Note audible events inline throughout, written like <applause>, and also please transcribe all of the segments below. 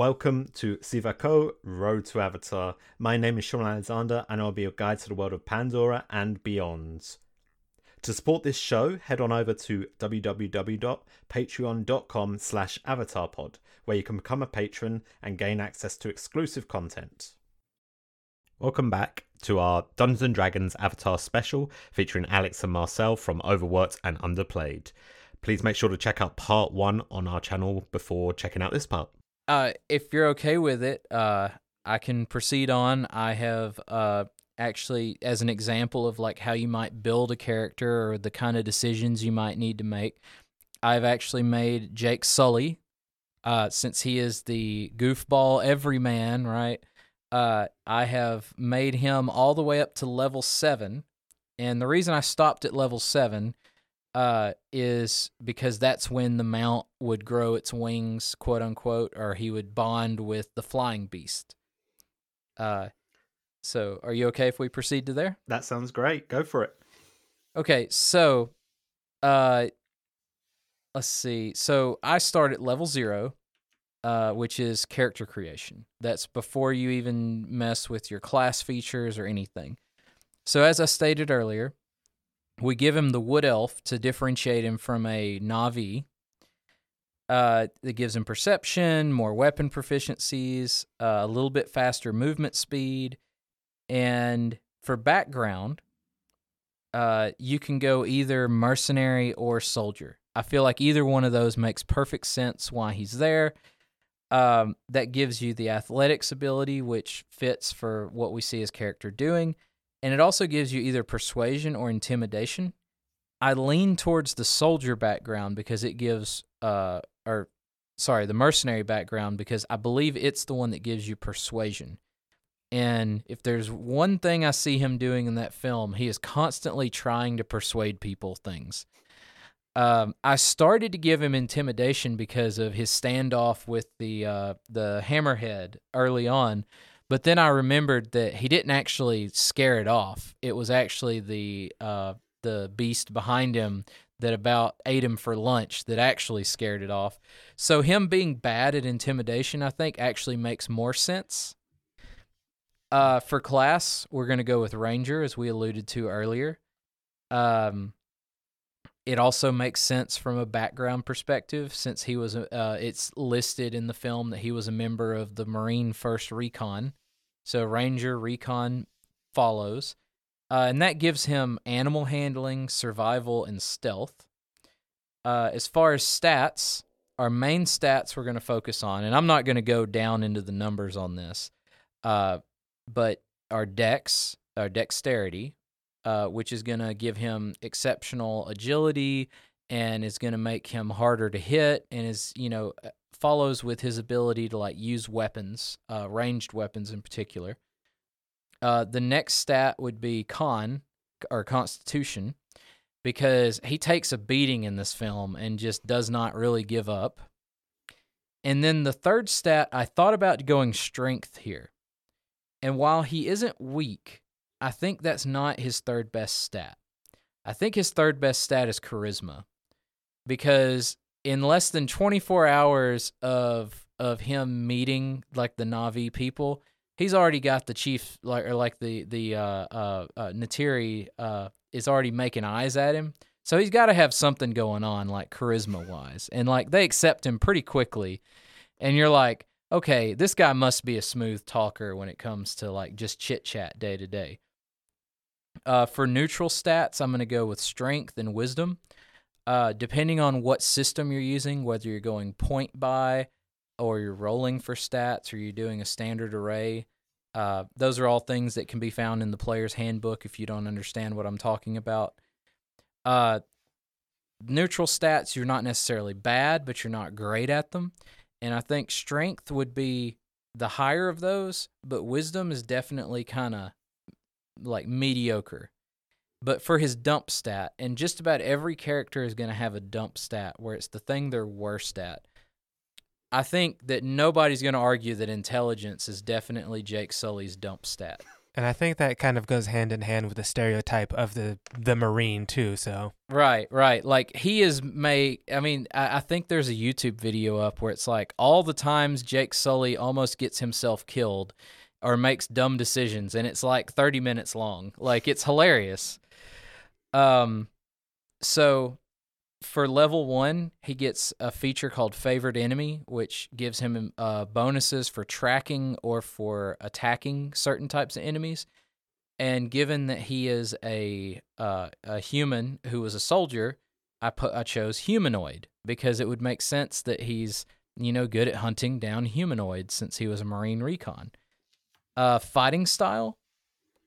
Welcome to Sivako Road to Avatar. My name is Shaun Alexander, and I'll be your guide to the world of Pandora and beyond. To support this show, head on over to www.patreon.com slash avatarpod, where you can become a patron and gain access to exclusive content. Welcome back to our Dungeons and Dragons Avatar special featuring Alex and Marcel from Overworked and Underplayed. Please make sure to check out part one on our channel before checking out this part. Uh, if you're okay with it, uh, I can proceed on. I have uh, actually as an example of like how you might build a character or the kind of decisions you might need to make. I've actually made Jake Sully, uh, since he is the goofball everyman, right? Uh, I have made him all the way up to level seven, and the reason I stopped at level seven uh, is because that's when the mount would grow its wings, quote unquote, or he would bond with the flying beast. Uh, so, are you okay if we proceed to there? That sounds great. Go for it. Okay, so uh let's see. So, I start at level 0, uh which is character creation. That's before you even mess with your class features or anything. So, as I stated earlier, we give him the wood elf to differentiate him from a Na'vi. Uh, it gives him perception, more weapon proficiencies, uh, a little bit faster movement speed, and for background, uh, you can go either mercenary or soldier. I feel like either one of those makes perfect sense why he's there. Um, that gives you the athletics ability, which fits for what we see his character doing. And it also gives you either persuasion or intimidation. I lean towards the soldier background because it gives, uh, or sorry, the mercenary background because I believe it's the one that gives you persuasion. And if there's one thing I see him doing in that film, he is constantly trying to persuade people things. Um, I started to give him intimidation because of his standoff with the uh, the hammerhead early on, but then I remembered that he didn't actually scare it off. It was actually the uh, the beast behind him that about ate him for lunch that actually scared it off. So him being bad at intimidation, I think, actually makes more sense uh, for class, we're going to go with Ranger, as we alluded to earlier. Um, it also makes sense from a background perspective, since he was. Uh, it's listed in the film that he was a member of the Marine First Recon, so Ranger Recon follows, uh, and that gives him animal handling, survival, and stealth. Uh, as far as stats, our main stats we're going to focus on, and I'm not going to go down into the numbers on this. Uh, but our dex, our dexterity, uh, which is going to give him exceptional agility and is going to make him harder to hit and is, you know, uh, follows with his ability to like use weapons, uh, ranged weapons in particular. Uh, the next stat would be con or constitution because he takes a beating in this film and just does not really give up. And then the third stat, I thought about going strength here and while he isn't weak, I think that's not his third best stat. I think his third best stat is charisma. Because in less than 24 hours of of him meeting like the Na'vi people, he's already got the chief like or like the the uh uh, uh Neytiri uh is already making eyes at him. So he's got to have something going on like charisma wise. And like they accept him pretty quickly. And you're like, okay, this guy must be a smooth talker when it comes to like just chit chat day to day. Uh, for neutral stats, I'm going to go with strength and wisdom. Uh, depending on what system you're using, whether you're going point buy or you're rolling for stats or you're doing a standard array, uh, those are all things that can be found in the player's handbook if you don't understand what I'm talking about. Uh, neutral stats, you're not necessarily bad, but you're not great at them. And I think strength would be the higher of those, but wisdom is definitely kind of like mediocre. But for his dump stat, and just about every character is going to have a dump stat where it's the thing they're worst at. I think that nobody's going to argue that intelligence is definitely Jake Sully's dump stat. And I think that kind of goes hand in hand with the stereotype of the the Marine too. So Right, right. Like he is made. I mean, I, I think there's a YouTube video up where it's like all the times Jake Sully almost gets himself killed or makes dumb decisions, and it's like 30 minutes long. Like it's hilarious. Um, so for level one, he gets a feature called Favored Enemy, which gives him uh, bonuses for tracking or for attacking certain types of enemies. And given that he is a uh, a human who was a soldier, I put I chose humanoid because it would make sense that he's you know good at hunting down humanoids since he was a Marine recon. Uh, fighting style.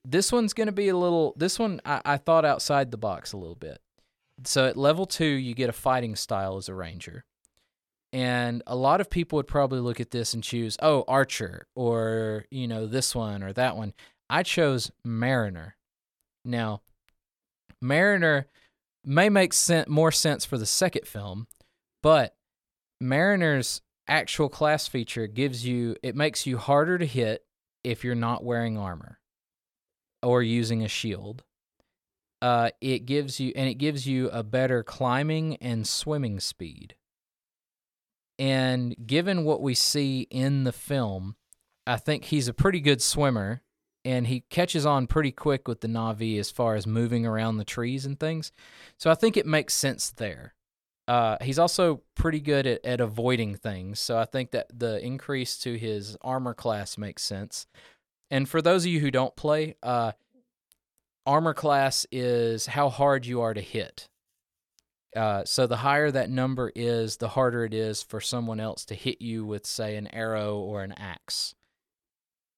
This one's going to be a little. This one I, I thought outside the box a little bit. So at level two, you get a fighting style as a ranger. And a lot of people would probably look at this and choose, oh, archer, or, you know, this one or that one. I chose mariner. Now, mariner may make sen- more sense for the second film, but mariner's actual class feature gives you, it makes you harder to hit if you're not wearing armor or using a shield uh, it gives you and it gives you a better climbing and swimming speed. And given what we see in the film, I think he's a pretty good swimmer and he catches on pretty quick with the Na'vi as far as moving around the trees and things. So I think it makes sense there. Uh, he's also pretty good at, at avoiding things. So I think that the increase to his armor class makes sense. And for those of you who don't play, uh, armor class is how hard you are to hit. Uh, so the higher that number is, the harder it is for someone else to hit you with, say, an arrow or an axe.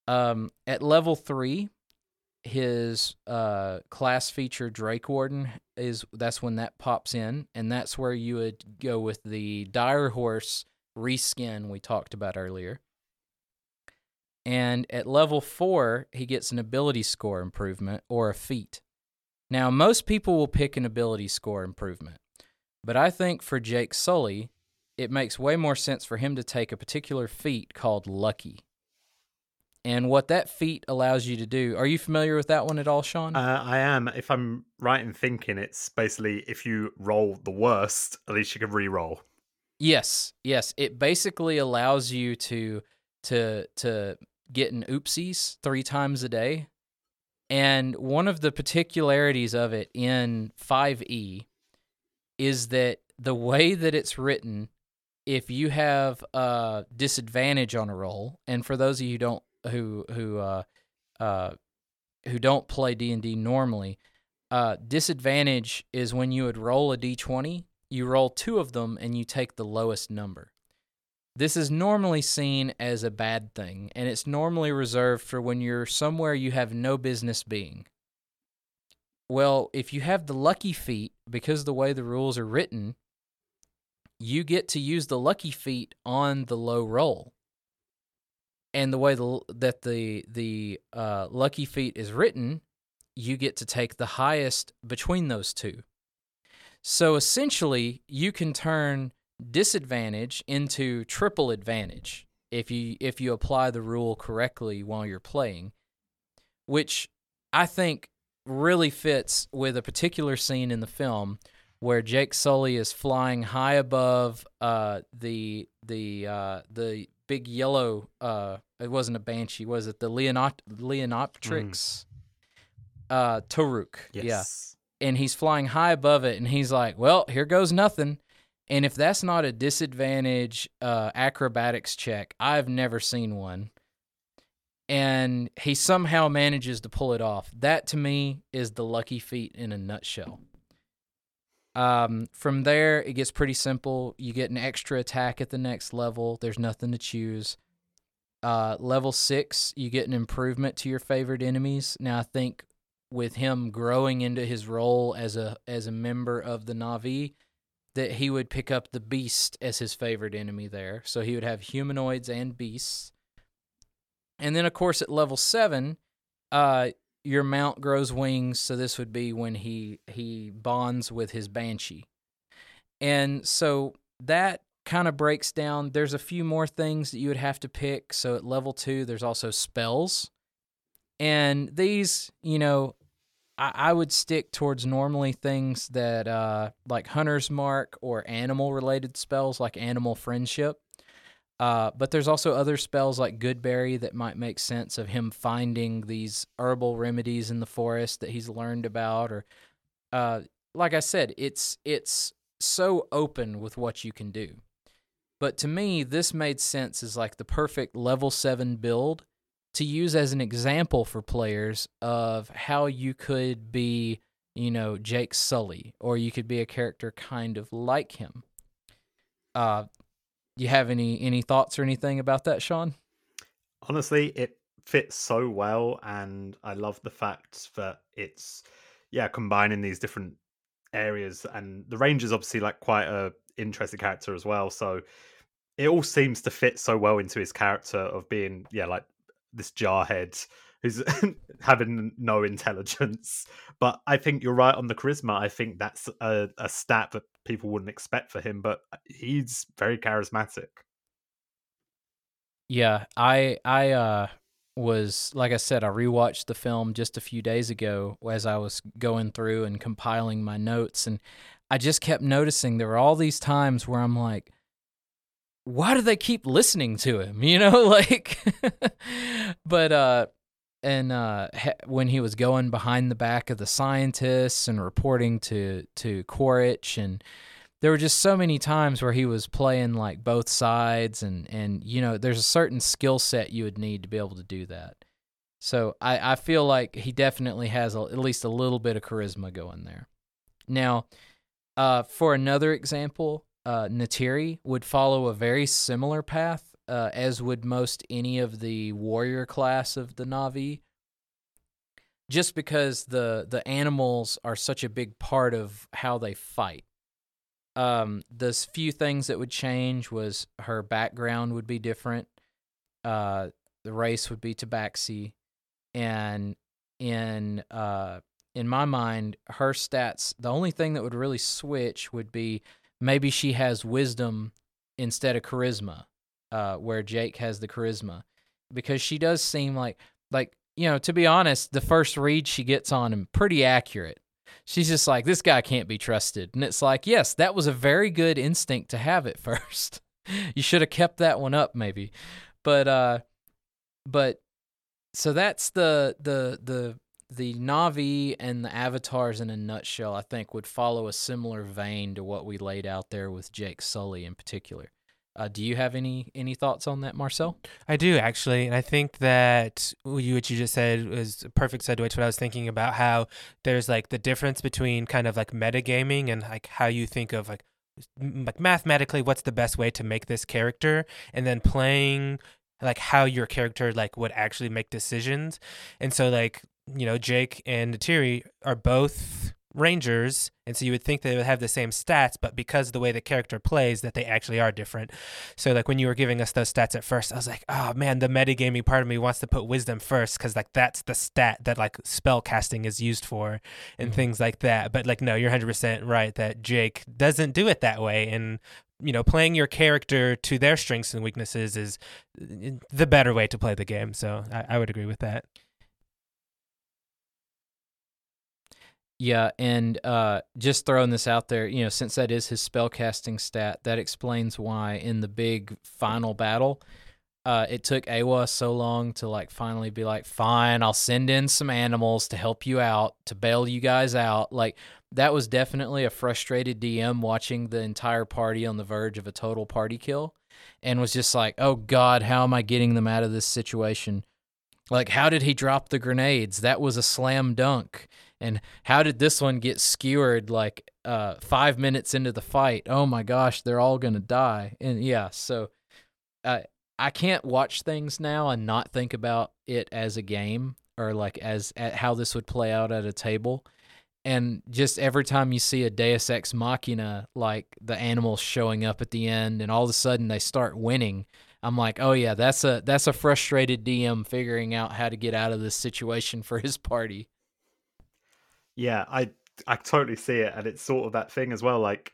Um, at level three, his uh, class feature Drake Warden is that's when that pops in, and that's where you would go with the Dire Horse reskin we talked about earlier. And at level four, he gets an ability score improvement or a feat. Now, most people will pick an ability score improvement, but I think for Jake Sully, it makes way more sense for him to take a particular feat called Lucky. And what that feat allows you to do, are you familiar with that one at all, Shaun? Uh, I am. If I'm right in thinking, it's basically if you roll the worst, at least you can re-roll. Yes, yes. It basically allows you to to to get an oopsies three times a day. And one of the particularities of it in 5e is that the way that it's written, if you have a disadvantage on a roll, and for those of you who don't who who uh, uh, who don't play D and D normally, uh, disadvantage is when you would roll a d20, you roll two of them and you take the lowest number. This is normally seen as a bad thing, and it's normally reserved for when you're somewhere you have no business being. Well, if you have the lucky feat, because the way the rules are written, you get to use the lucky feat on the low roll. And the way the, that the the uh, lucky feat is written, you get to take the highest between those two. So essentially, you can turn disadvantage into triple advantage if you if you apply the rule correctly while you're playing which i think really fits with a particular scene in the film where Jake Sully is flying high above uh, the the uh, the big yellow uh, it wasn't a banshee was it the Leonot- Leonopteryx mm. uh Toruk yes. yeah and he's flying high above it and he's like well here goes nothing and if that's not a disadvantage uh, acrobatics check, I've never seen one. And he somehow manages to pull it off. That to me is the lucky feat in a nutshell. Um, from there, it gets pretty simple. You get an extra attack at the next level. There's nothing to choose. Uh, level six, you get an improvement to your favorite enemies. Now, I think with him growing into his role as a as a member of the Na'vi, that he would pick up the beast as his favorite enemy there. So he would have humanoids and beasts. And then, of course, at level seven, uh, your mount grows wings. So this would be when he he bonds with his banshee. And so that kind of breaks down. There's a few more things that you would have to pick. So at level two, there's also spells. And these, you know, I, I would stick towards normally things that uh, like Hunter's Mark or animal related spells like Animal Friendship. Uh, but there's also other spells like Goodberry that might make sense of him finding these herbal remedies in the forest that he's learned about, or uh, like I said, it's it's so open with what you can do. But to me, this made sense as like the perfect level seven build to use as an example for players of how you could be, you know, Jake Sully, or you could be a character kind of like him. Uh, you have any any thoughts or anything about that, Shaun? Honestly, it fits so well, and I love the fact that it's yeah combining these different areas, and the Ranger's obviously like quite a interesting character as well. So it all seems to fit so well into his character of being yeah like this jarhead who's <laughs> having no intelligence. But I think you're right on the charisma. I think that's a, a stat that people wouldn't expect for him, but he's very charismatic. Yeah, I I uh was like I said, I rewatched the film just a few days ago as I was going through and compiling my notes and I just kept noticing there were all these times where I'm like why do they keep listening to him? <laughs> You know, like <laughs> but uh and uh, when he was going behind the back of the scientists and reporting to to Quaritch, and there were just so many times where he was playing like both sides, and and you know, there's a certain skill set you would need to be able to do that. So I I feel like he definitely has a, at least a little bit of charisma going there. Now, uh, for another example, uh, Neytiri would follow a very similar path uh, as would most any of the warrior class of the Na'vi. Just because the the animals are such a big part of how they fight. Um, the few things that would change was her background would be different. Uh, the race would be Tabaxi, and in uh, in my mind, her stats. The only thing that would really switch would be maybe she has wisdom instead of charisma uh, where Jake has the charisma because she does seem like like you know to be honest, the first read she gets on him pretty accurate. She's just like this guy can't be trusted, and it's like yes, that was a very good instinct to have at <laughs> first. you should have kept that one up maybe, but uh, but so that's the the the the Na'vi and the avatars in a nutshell, I think, would follow a similar vein to what we laid out there with Jake Sully in particular. Uh, do you have any any thoughts on that, Marcel? I do actually, and I think that what you just said was a perfect segue to what I was thinking about. How there's like the difference between kind of like metagaming and like how you think of like like mathematically what's the best way to make this character, and then playing like how your character like would actually make decisions. And so like you know Jake and Neytiri are both Rangers, and so you would think they would have the same stats, but because of the way the character plays, that they actually are different. So like when you were giving us those stats at first, I was like, oh man, the metagaming part of me wants to put wisdom first because like that's the stat that like spell casting is used for and mm-hmm. things like that. But like no, you're 100 percent right that Jake doesn't do it that way, and you know playing your character to their strengths and weaknesses is uh, the better way to play the game. So I, I would agree with that. Yeah, and uh, just throwing this out there, you know, since that is his spellcasting stat, that explains why in the big final battle, uh, it took Eywa so long to like finally be like, fine, I'll send in some animals to help you out, to bail you guys out. Like that was definitely a frustrated DM watching the entire party on the verge of a total party kill, and was just like, oh God, how am I getting them out of this situation? Like, how did he drop the grenades? That was a slam dunk and how did this one get skewered like uh, five minutes into the fight? Oh my gosh, they're all gonna die. And yeah, so uh, I can't watch things now and not think about it as a game or like as how this would play out at a table. And just every time you see a Deus Ex Machina, like the animals showing up at the end, and all of a sudden they start winning, I'm like, oh yeah, that's a that's a frustrated DM figuring out how to get out of this situation for his party. Yeah, I I totally see it, and it's sort of that thing as well. Like,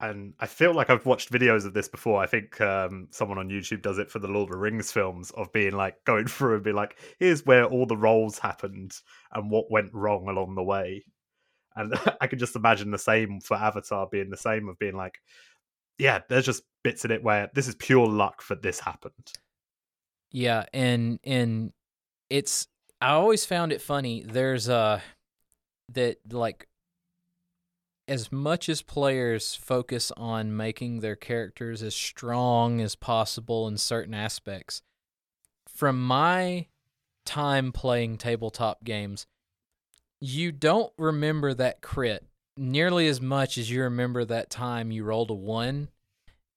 and I feel like I've watched videos of this before. I think um, someone on YouTube does it for the Lord of the Rings films of being like <laughs> going through and be like, here's where all the roles happened and what went wrong along the way. And <laughs> I could just imagine the same for Avatar being the same of being like, yeah, there's just bits in it where this is pure luck that this happened. Yeah, and and it's I always found it funny. There's uh that like as much as players focus on making their characters as strong as possible in certain aspects, from my time playing tabletop games, you don't remember that crit nearly as much as you remember that time you rolled a one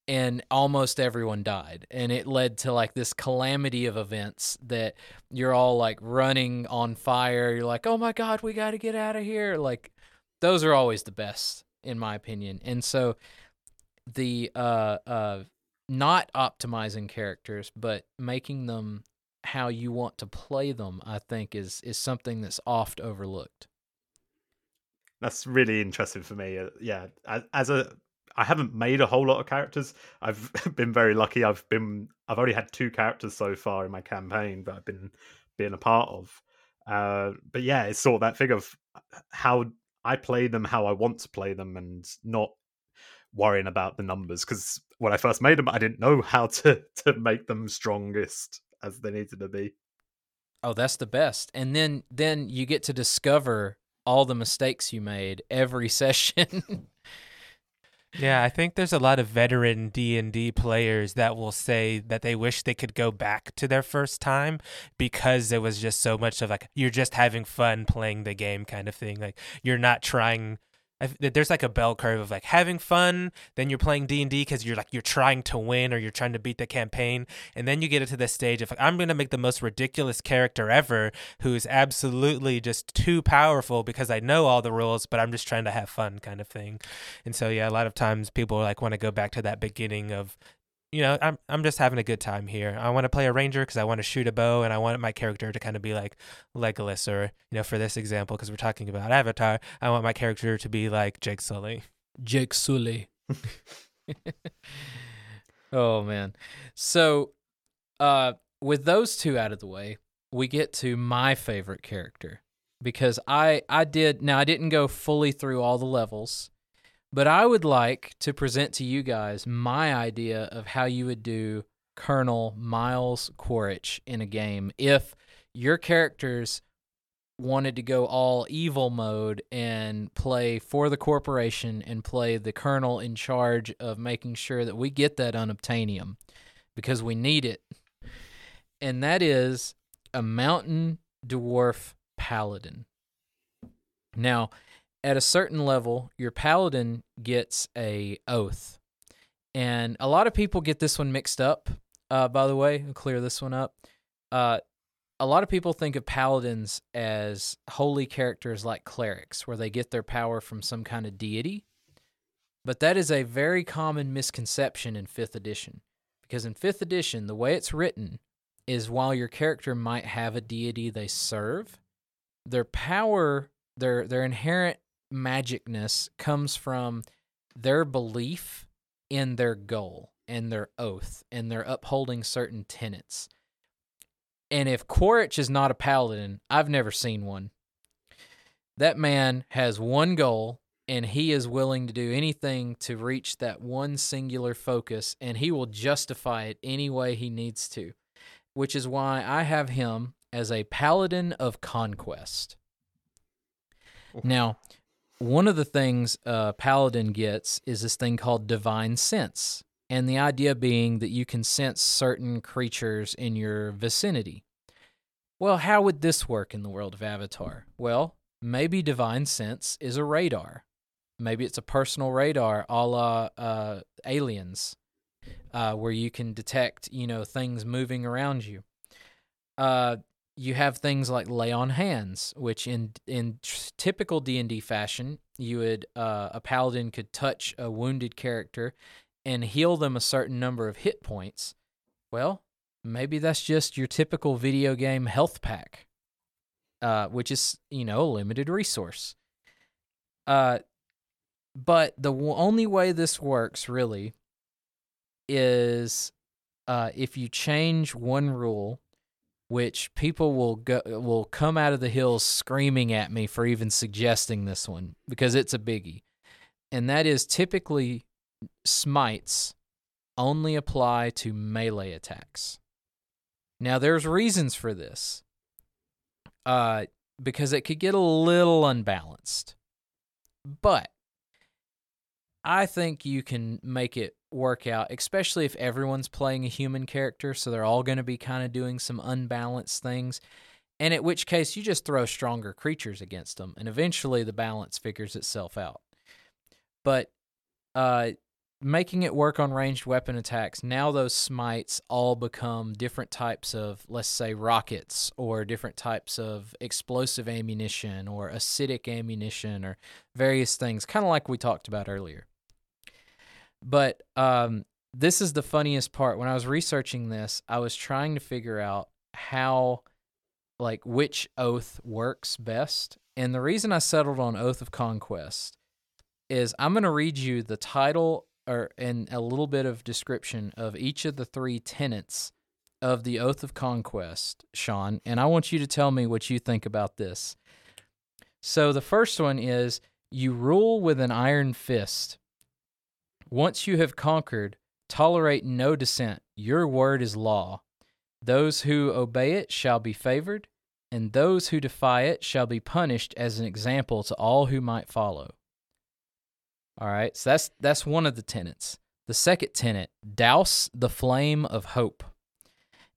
and almost everyone died. And it led to like this calamity of events that you're all like running on fire. You're like oh my god we got to get out of here. Like those are always the best in my opinion. And so the uh uh not optimizing characters but making them how you want to play them i think is is something that's oft overlooked. That's really interesting for me uh, yeah as, as a I haven't made a whole lot of characters. I've <laughs> been very lucky. I've been I've only had two characters so far in my campaign that I've been being a part of. Uh, but yeah, it's sort of that thing of how I play them, how I want to play them, and not worrying about the numbers. Because when I first made them, I didn't know <laughs> how to to make them strongest as they needed to be. Oh, that's the best. And then then you get to discover all the mistakes you made every <laughs> session. Yeah, I think there's a lot of veteran D&D players that will say that they wish they could go back to their first time because it was just so much of like you're just having fun playing the game kind of thing. Like you're not trying there's like a bell curve of like having fun then you're playing d&d because you're like you're trying to win or you're trying to beat the campaign and then you get it to the stage of like i'm going to make the most ridiculous character ever who's absolutely just too powerful because i know all the rules but i'm just trying to have fun kind of thing. And so yeah a lot of times people like want to go back to that beginning of you know, I'm I'm just having a good time here. I want to play a ranger because I want to shoot a bow, and I want my character to kind of be like Legolas, or you know, for this example, because we're talking about Avatar, I want my character to be like Jake Sully. Jake Sully. <laughs> oh man, so uh, with those two out of the way, we get to my favorite character because I I did now I didn't go fully through all the levels. But I would like to present to you guys my idea of how you would do Colonel Miles Quaritch in a game if your characters wanted to go all evil mode and play for the corporation and play the colonel in charge of making sure that we get that unobtainium because we need it. And that is a mountain dwarf paladin. Now, at a certain level, your paladin gets a oath. And a lot of people get this one mixed up. Uh, by the way, I'll clear this one up. Uh, a lot of people think of paladins as holy characters like clerics, where they get their power from some kind of deity. But that is a very common misconception in 5th edition. Because in 5th edition, the way it's written is while your character might have a deity they serve, their power, their their inherent magicness comes from their belief in their goal and their oath and their upholding certain tenets. And if Quaritch is not a paladin, I've never seen one. That man has one goal and he is willing to do anything to reach that one singular focus and he will justify it any way he needs to, which is why I have him as a paladin of conquest. Now, one of the things uh, Paladin gets is this thing called divine sense. And the idea being that you can sense certain creatures in your vicinity. Well, how would this work in the world of Avatar? Well, maybe divine sense is a radar. Maybe it's a personal radar a la uh, aliens, uh, where you can detect, you know, things moving around you. Uh, you have things like lay on hands, which in in typical D and D fashion, you would uh, a paladin could touch a wounded character and heal them a certain number of hit points. Well, maybe that's just your typical video game health pack, uh, which is you know a limited resource. Uh, but the only way this works really is uh, if you change one rule, which people will go will come out of the hills screaming at me for even suggesting this one because it's a biggie, and that is typically smites only apply to melee attacks. Now, there's reasons for this, uh, because it could get a little unbalanced, but I think you can make it work out, especially if everyone's playing a human character, so they're all going to be kind of doing some unbalanced things. And at which case, you just throw stronger creatures against them, and eventually the balance figures itself out. But uh, making it work on ranged weapon attacks, now those smites all become different types of, let's say, rockets or different types of explosive ammunition or acidic ammunition or various things, kind of like we talked about earlier. But um, this is the funniest part. When I was researching this, I was trying to figure out how, like, which oath works best. And the reason I settled on Oath of Conquest is I'm going to read you the title or and a little bit of description of each of the three tenets of the Oath of Conquest, Shaun, and I want you to tell me what you think about this. So the first one is you rule with an iron fist. Once you have conquered, tolerate no dissent. Your word is law. Those who obey it shall be favored, and those who defy it shall be punished as an example to all who might follow. All right, so that's that's one of the tenets. The second tenet, douse the flame of hope.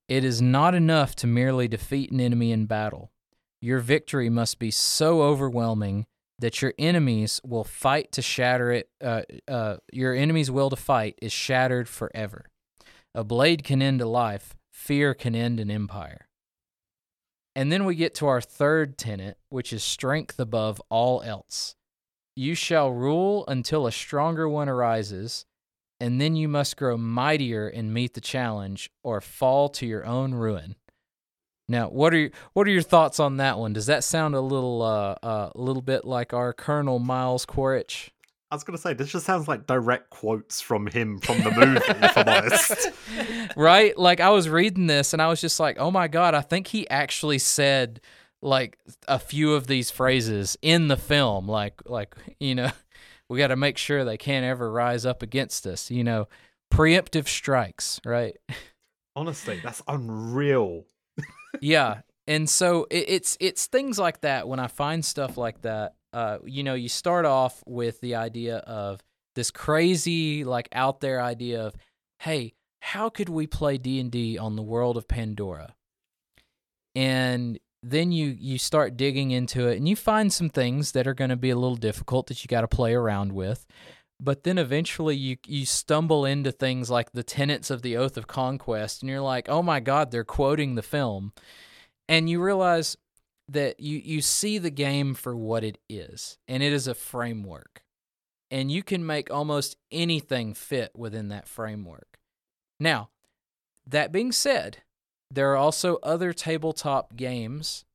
It is not enough to merely defeat an enemy in battle. Your victory must be so overwhelming that your enemies will fight to shatter it. Uh, uh, your enemy's will to fight is shattered forever. A blade can end a life, fear can end an empire. And then we get to our third tenet, which is strength above all else. You shall rule until a stronger one arises, and then you must grow mightier and meet the challenge, or fall to your own ruin. Now, what are your, what are your thoughts on that one? Does that sound a little uh, uh, a little bit like our Colonel Miles Quaritch? I was going to say, this just sounds like direct quotes from him from the movie, if I'm honest. <laughs> right? Like, I was reading this and I was just like, oh my God, I think he actually said like a few of these phrases in the film. Like, like you know, <laughs> we got to make sure they can't ever rise up against us, you know, preemptive strikes, right? <laughs> Honestly, that's unreal. Yeah. And so it, it's it's things like that when I find stuff like that uh, you know, you start off with the idea of this crazy, like out there idea of, hey, how could we play D and D on the world of Pandora? And then you you start digging into it, and you find some things that are going to be a little difficult that you got to play around with. But then eventually you you stumble into things like the tenets of the Oath of Conquest, and you're like, oh my God, they're quoting the film, and you realize that you you see the game for what it is and it is a framework. And you can make almost anything fit within that framework. Now that being said there are also other tabletop games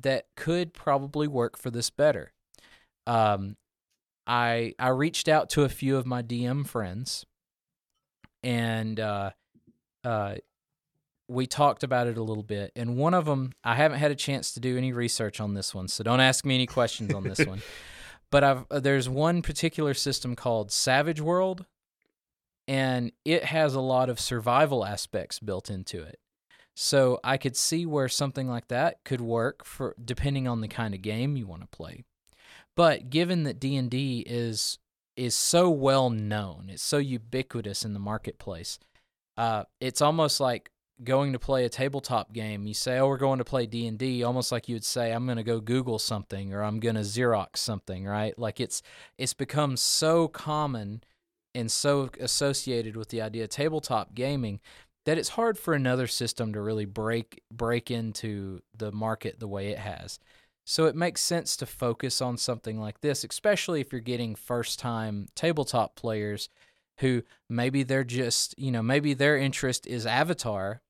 that could probably work for this better. Um, i i reached out to a few of my dm friends and uh, uh, we talked about it a little bit, and one of them I haven't had a chance to do any research on this one, so don't ask me any questions on this one. <laughs> But I've uh, there's one particular system called Savage World, and it has a lot of survival aspects built into it. So I could see where something like that could work for depending on the kind of game you want to play. But given that D&D is is so well known, it's so ubiquitous in the marketplace. Uh, it's almost like going to play a tabletop game, you say, "Oh, we're going to play D and D," almost like you would say, "I'm going to go Google something" or "I'm going to Xerox something," right? Like it's it's become so common and so associated with the idea of tabletop gaming that it's hard for another system to really break break into the market the way it has. So it makes sense to focus on something like this, especially if you're getting first time tabletop players who maybe they're just, you know, maybe their interest is Avatar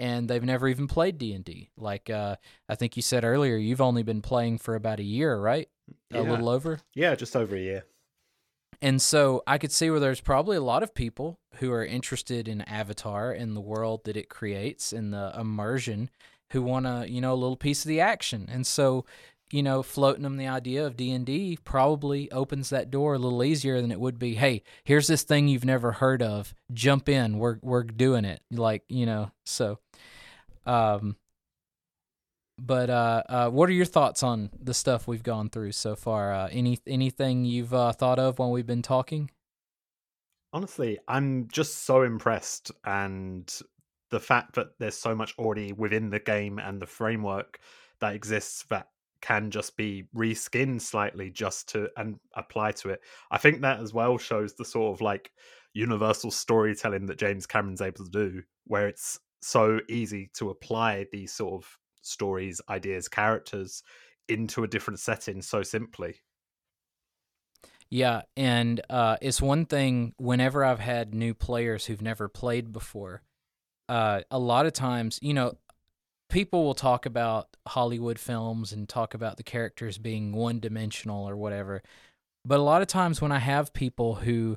and they've never even played D&D. Like uh, I think you said earlier you've only been playing for about a year, right? Yeah. A little over? Yeah, just over a year. And so I could see where there's probably a lot of people who are interested in Avatar and the world that it creates and the immersion who want to, you know, a little piece of the action. And so, you know, floating them the idea of D&D probably opens that door a little easier than it would be, hey, here's this thing you've never heard of. Jump in. We're we're doing it. Like, you know, so um but uh, uh, what are your thoughts on the stuff we've gone through so far? Uh, any anything you've uh, thought of when we've been talking? Honestly, I'm just so impressed, and the fact that there's so much already within the game and the framework that exists that can just be reskinned slightly just to and apply to it. I think that as well shows the sort of like universal storytelling that James Cameron's able to do, where it's so easy to apply these sort of stories, ideas, characters into a different setting so simply. Yeah, and uh, it's one thing whenever I've had new players who've never played before. Uh, a lot of times, you know, people will talk about Hollywood films and talk about the characters being one dimensional or whatever. But a lot of times when I have people who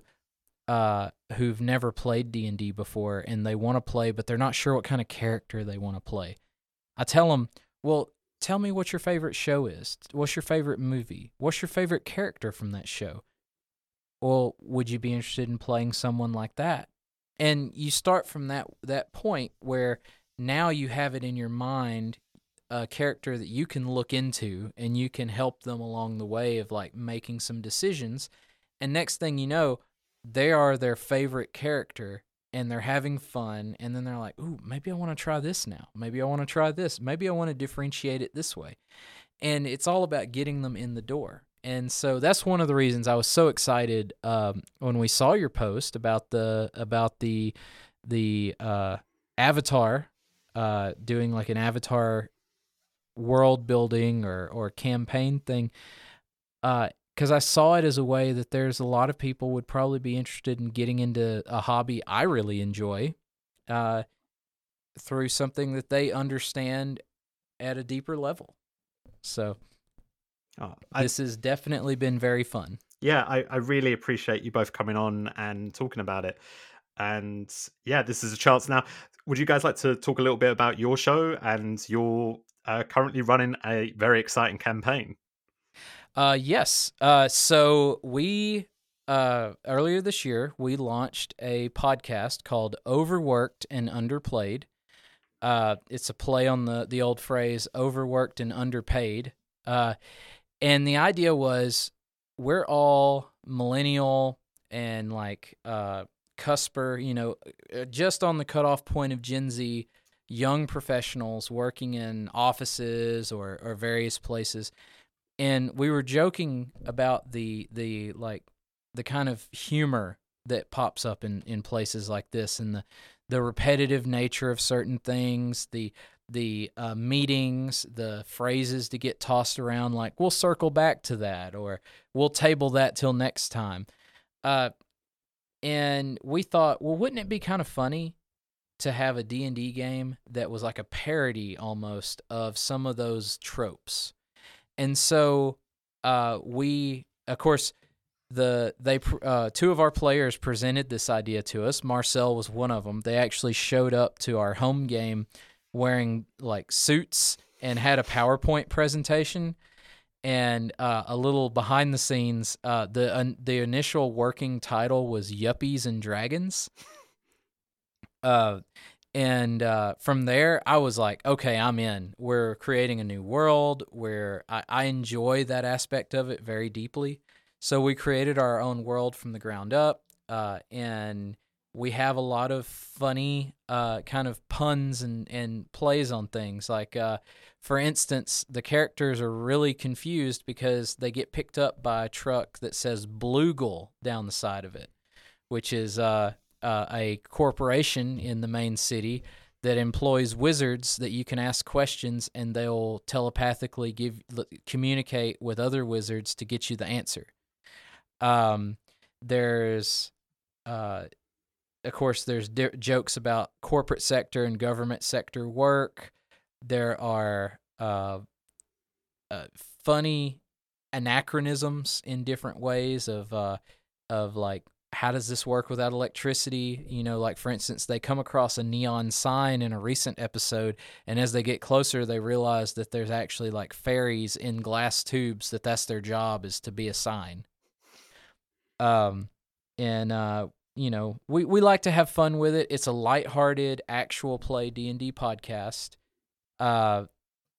uh, who've never played D&D before and they want to play but they're not sure what kind of character they want to play. I tell them, well, tell me what your favorite show is. What's your favorite movie? What's your favorite character from that show? Well, would you be interested in playing someone like that? And you start from that that point where now you have it in your mind a character that you can look into and you can help them along the way of like making some decisions. And next thing you know, they are their favorite character and they're having fun. And then they're like ooh maybe i want to try this now. Maybe i want to try this. Maybe i want to differentiate it this way. And it's all about getting them in the door and so that's one of the reasons i was so excited um, when we saw your post about the about the the uh, avatar uh, doing like an avatar world building or or campaign thing uh, because I saw it as a way that there's a lot of people would probably be interested in getting into a hobby I really enjoy uh, through something that they understand at a deeper level. So oh, I, this has definitely been very fun. Yeah, I, I really appreciate you both coming on and talking about it. And yeah, this is a chance now. Would you guys like to talk a little bit about your show and you're uh, currently running a very exciting campaign? Uh, yes. Uh, so we uh, earlier this year we launched a podcast called Overworked and Underplayed. Uh, it's a play on the the old phrase "overworked and underpaid." Uh, and the idea was we're all millennial and like uh, cusper, you know, uh, just on the cutoff point of Gen Z, young professionals working in offices or or various places. And we were joking about the the like the kind of humor that pops up in in places like this and the the repetitive nature of certain things the the uh, meetings the phrases to get tossed around like we'll circle back to that or we'll table that till next time uh, and we thought well wouldn't it be kind of funny to have a D&D game that was like a parody almost of some of those tropes and so uh, we, of course, the they uh, two of our players presented this idea to us. Marcel was one of them. They actually showed up to our home game wearing like suits and had a PowerPoint presentation and uh, a little behind the scenes. Uh, the uh, the initial working title was Yuppies and Dragons. Uh, and uh, from there i was like okay i'm in we're creating a new world where I, I, enjoy that aspect of it very deeply so we created our own world from the ground up uh, and we have a lot of funny uh, kind of puns and, and plays on things like uh, for instance the characters are really confused because they get picked up by a truck that says bluegill down the side of it which is uh, uh, a corporation in the main city that employs wizards that you can ask questions and they'll telepathically give communicate with other wizards to get you the answer. Um, there's, uh, of course, there's di- jokes about corporate sector and government sector work. There are uh, uh, funny anachronisms in different ways of uh, of like how does this work without electricity? You know, like for instance, they come across a neon sign in a recent episode, and as they get closer, they realize that there's actually like fairies in glass tubes. That that's their job is to be a sign. Um, and uh, you know, we we like to have fun with it. It's a lighthearted actual play D and D podcast. Uh,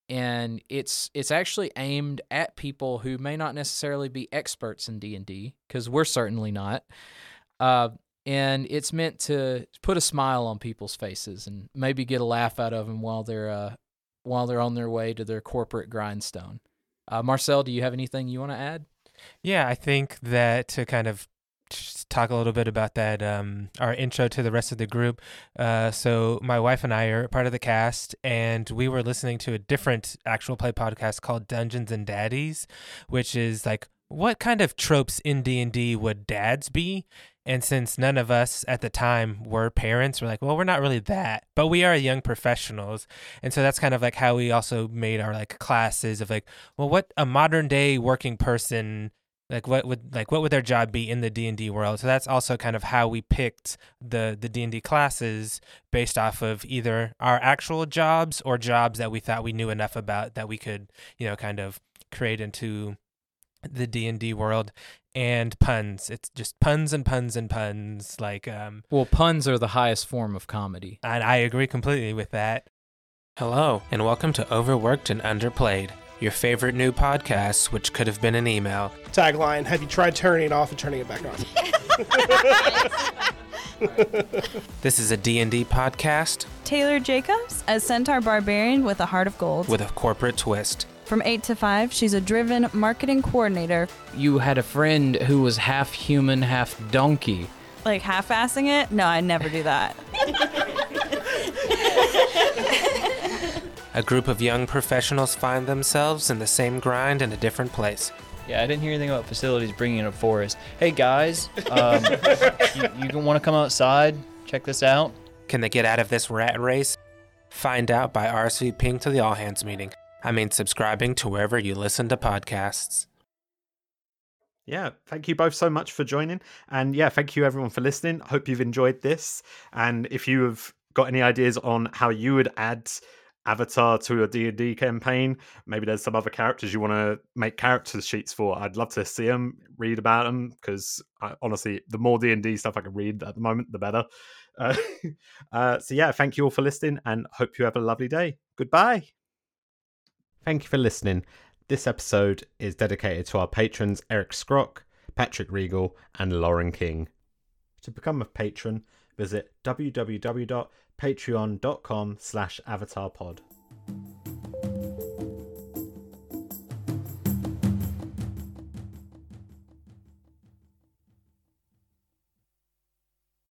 and it's it's actually aimed at people who may not necessarily be experts in D&D cuz we're certainly not. Uh, and it's meant to put a smile on people's faces and maybe get a laugh out of them while they're uh, while they're on their way to their corporate grindstone. Uh, Marcel, do you have anything you want to add? Yeah, I think that to kind of talk a little bit about that um, our intro to the rest of the group. Uh, so my wife and i are part of the cast and we were listening to a different actual play podcast called dungeons and daddies which is like what kind of tropes in d&d would dads be? And since none of us at the time were parents we're like well we're not really that but we are young professionals. And so that's kind of like how we also made our like classes of like well what a modern day working person like what would like what would their job be in the d&d world? So that's also kind of how we picked the the d&d classes based off of either our actual jobs or jobs that we thought we knew enough about that we could you know kind of create into the d&d world. And puns. It's just puns and puns and puns. Like um well puns are the highest form of comedy. And i agree completely with that. Hello and welcome to overworked and underplayed your favorite new podcast, which could have been an email. Tagline Have you tried turning it off and turning it back on? <laughs> this is a D&D podcast. Taylor Jacobs as Centaur Barbarian with a heart of gold. With a corporate twist. From 8 to 5, she's a driven marketing coordinator. You had a friend who was half human, half donkey. Like half assing it? No, I never do that. <laughs> A group of young professionals find themselves in the same grind in a different place. Yeah, I didn't hear anything about facilities bringing in a forest. Hey guys, um, <laughs> you, you want to come outside? Check this out. Can they get out of this rat race? Find out by RSVPing to the all hands meeting. I mean, subscribing to wherever you listen to podcasts. Yeah, thank you both so much for joining. And yeah, thank you everyone for listening. I hope you've enjoyed this. And if you have got any ideas on how you would add avatar to a D&D campaign. Maybe there's some other characters you want to make character sheets for. I'd love to see them, read about them, because honestly, the more D&D stuff I can read at the moment, the better. <laughs> Uh, uh, so yeah, thank you all for listening and hope you have a lovely day. Goodbye. Thank you for listening. This episode is dedicated to our patrons Eric Scrock, Patrick Regal, and Lauren King. To become a patron, visit www patreon.com slash avatarpod.